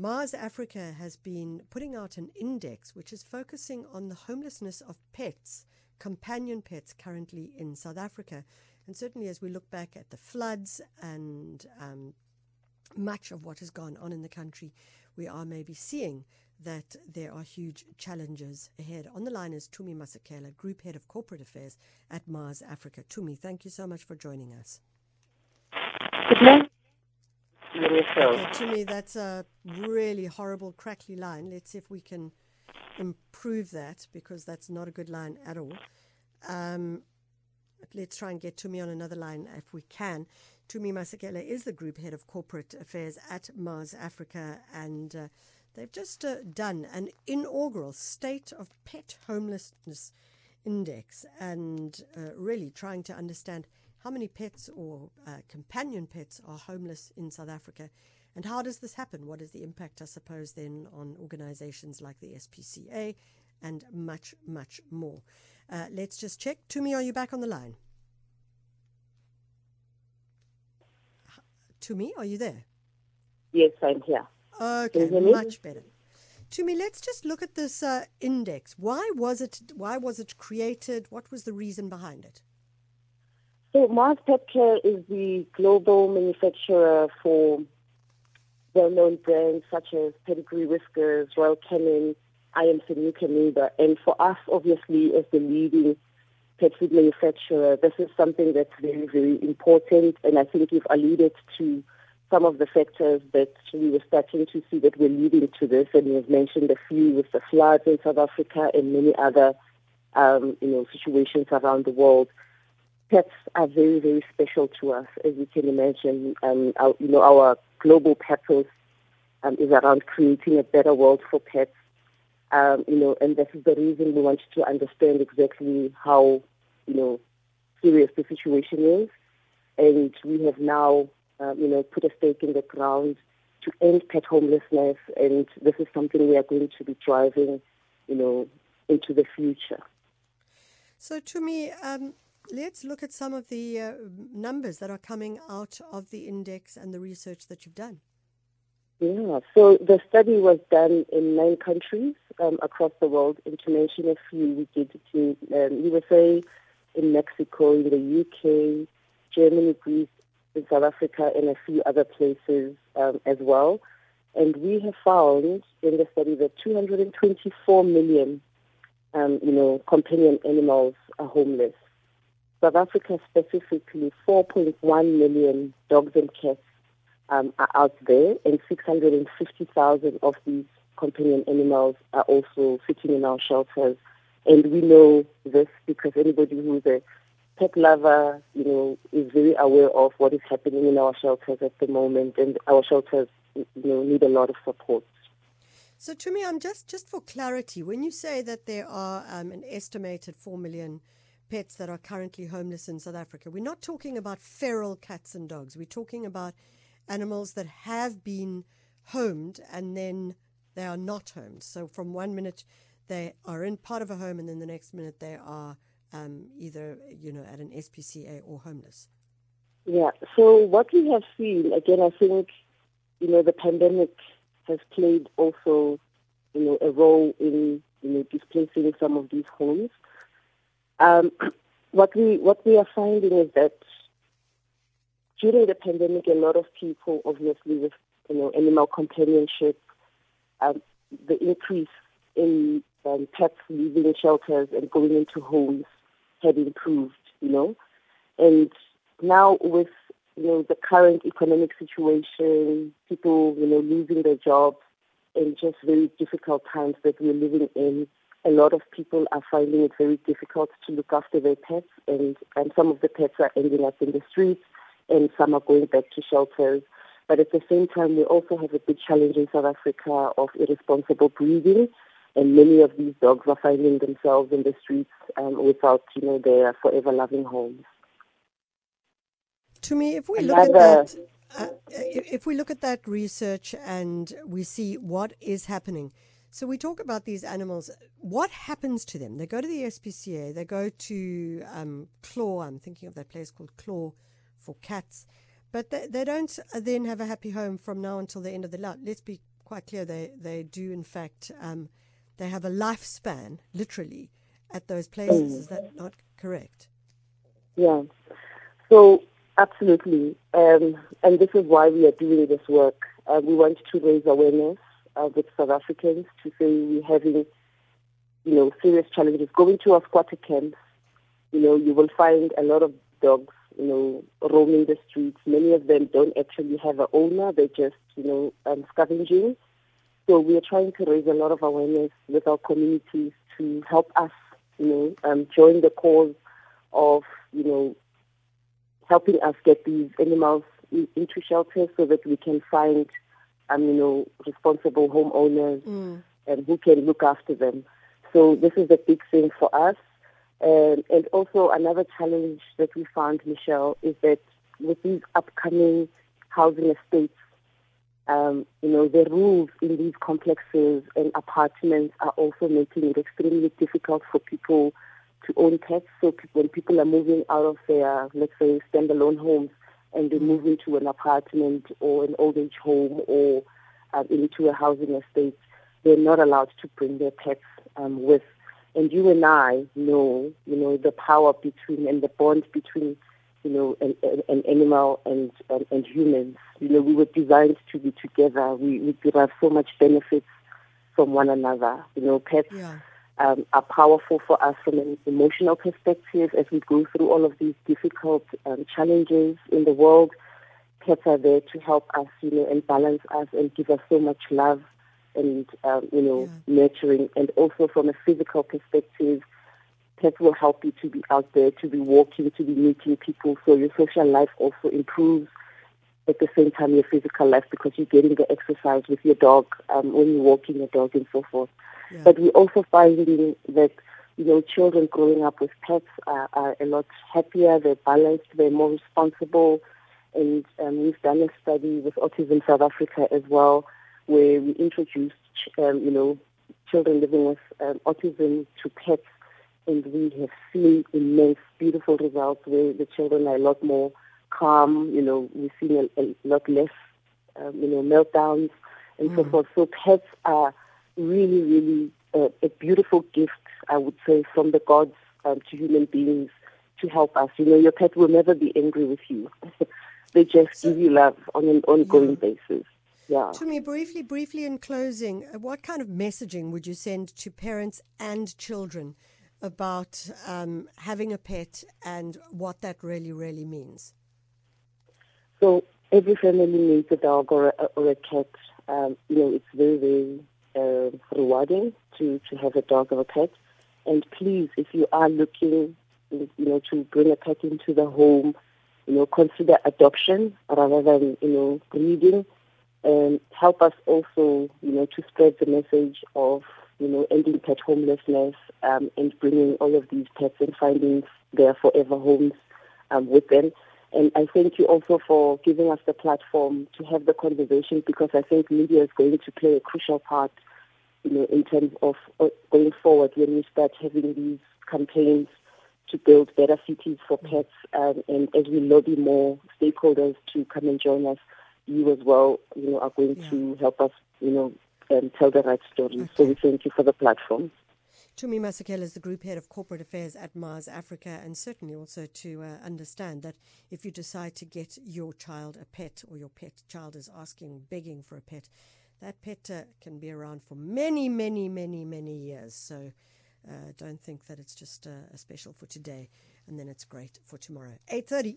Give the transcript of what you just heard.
Mars Africa has been putting out an index which is focusing on the homelessness of pets, companion pets currently in South Africa. And certainly as we look back at the floods and um, much of what has gone on in the country, we are maybe seeing that there are huge challenges ahead. On the line is Tumi Masekela, Group Head of Corporate Affairs at Mars Africa. Tumi, thank you so much for joining us. Good morning. Okay, me, that's a really horrible, crackly line. Let's see if we can improve that because that's not a good line at all. Um, let's try and get Tumi on another line if we can. Tumi Masekela is the Group Head of Corporate Affairs at Mars Africa and uh, They've just uh, done an inaugural State of Pet Homelessness Index and uh, really trying to understand how many pets or uh, companion pets are homeless in South Africa and how does this happen? What is the impact, I suppose, then on organizations like the SPCA and much, much more? Uh, let's just check. Tumi, are you back on the line? Tumi, are you there? Yes, I'm here. Okay, much better. Tumi, let's just look at this uh, index. Why was it? Why was it created? What was the reason behind it? So Mars Pet Care is the global manufacturer for well-known brands such as Pedigree Whiskers, Royal Canin, Iams and Eukanuba. And for us, obviously, as the leading pet food manufacturer, this is something that's very, very important. And I think you've alluded to some of the factors that we were starting to see that were leading to this, and you've mentioned a few with the floods in South Africa and many other, um, you know, situations around the world. Pets are very, very special to us, as you can imagine. Um, our, you know, our global purpose um, is around creating a better world for pets. Um, you know, and this is the reason we wanted to understand exactly how, you know, serious the situation is. And we have now um, you know, put a stake in the ground to end pet homelessness, and this is something we are going to be driving, you know, into the future. So, Tumi, um, let's look at some of the uh, numbers that are coming out of the index and the research that you've done. Yeah, so the study was done in nine countries um, across the world. A few, we did it in um, USA, in Mexico, in the UK, Germany, Greece, in South Africa and a few other places um, as well. And we have found in the study that 224 million, um, you know, companion animals are homeless. South Africa specifically, 4.1 million dogs and cats um, are out there, and 650,000 of these companion animals are also sitting in our shelters. And we know this because anybody who's a pet lover, you know, is very aware of what is happening in our shelters at the moment, and our shelters, you know, need a lot of support. So, Tumi, I'm just just for clarity, when you say that there are um, an estimated four million pets that are currently homeless in South Africa, we're not talking about feral cats and dogs. We're talking about animals that have been homed and then they are not homed. So, from one minute they are in part of a home, and then the next minute they are um, either you know at an SPCA or homeless? Yeah. So what we have seen again, I think you know the pandemic has played also you know a role in you know displacing some of these homes. Um, what we what we are finding is that during the pandemic, a lot of people, obviously with you know animal companionship, um, the increase in um, pets leaving shelters and going into homes had improved, you know. And now with, you know, the current economic situation, people, you know, losing their jobs and just very difficult times that we're living in, a lot of people are finding it very difficult to look after their pets and, and some of the pets are ending up in the streets and some are going back to shelters. But at the same time, we also have a big challenge in South Africa of irresponsible breeding and many of these dogs are finding themselves in the streets um, without, you know, their forever loving homes. Tumi, if we Another, look at that, uh, if we look at that research and we see what is happening, so we talk about these animals. What happens to them? They go to the SPCA. They go to um, Claw. I'm thinking of that place called Claw for cats, but they, they don't then have a happy home from now until the end of the life. Let's be quite clear. They they do in fact um, they have a lifespan literally at those places. Mm. Is that not correct? Yeah. So absolutely, um, and this is why we are doing this work. Uh, we want to raise awareness uh, with South Africans to say we're having, you know, serious challenges. Going to our squatter camps, you know, you will find a lot of dogs, you know, roaming the streets. Many of them don't actually have an owner; they're just, you know, um, scavenging. So we are trying to raise a lot of awareness with our communities to help us, you know, um, join the cause of, you know, helping us get these animals into shelters so that we can find, um, you know, responsible homeowners mm. and who can look after them. So this is a big thing for us. Um, and also another challenge that we found, Michelle, is that with these upcoming housing estates, um, you know, the rules in these complexes and apartments are also making it extremely difficult for people to own pets. So when people are moving out of their, let's say, standalone homes and they move into an apartment or an old age home or uh, into a housing estate, they're not allowed to bring their pets um, with. And you and I know, you know, the power between and the bond between, you know, an, an animal and, and, and humans. You know, we were designed to be together. We, we derive so much benefits from one another. You know, pets yeah um, are powerful for us from an emotional perspective as we go through all of these difficult um, challenges in the world. Pets are there to help us, you know, and balance us and give us so much love and, um, you know, yeah. nurturing. And also from a physical perspective, pets will help you to be out there, to be walking, to be meeting people. So your social life also improves at the same time your physical life because you're getting the exercise with your dog um, when you're walking your dog and so forth. Yeah. But we're also finding that you know children growing up with pets are, are a lot happier. They're balanced. They're more responsible. And um, we've done a study with Autism South Africa as well, where we introduced um, you know children living with um, autism to pets, and we have seen immense, beautiful results where the children are a lot more calm. You know, we've seen a, a lot less, um, you know, meltdowns and mm. so forth. So pets are really, really uh, a beautiful gift, I would say, from the gods um, to human beings to help us. You know, your pet will never be angry with you. they just so, give you love on an ongoing yeah. basis. Yeah. To me, briefly, briefly in closing, uh, what kind of messaging would you send to parents and children about um, having a pet and what that really, really means? So every family needs a dog or a, or a cat. Um, you know, it's very, very uh, rewarding to, to have a dog or a pet. And please, if you are looking, you know, to bring a pet into the home, you know, consider adoption rather than, you know, breeding. And help us also, you know, to spread the message of, you know, ending pet homelessness um, and bringing all of these pets and finding their forever homes um, with them. And I thank you also for giving us the platform to have the conversation because I think media is going to play a crucial part, you know, in terms of uh, going forward when we start having these campaigns to build better cities for pets. Um, and as we lobby more stakeholders to come and join us, you as well, you know, are going yeah. to help us, you know, um, tell the right story. Okay. So we thank you for the platform. Tumi Masekela is the Group Head of Corporate Affairs at Mars Africa, and certainly also to uh, understand that if you decide to get your child a pet or your pet child is asking, begging for a pet, that pet uh, can be around for many, many, many, many years. So uh, don't think that it's just uh, a special for today and then it's great for tomorrow. 8.30.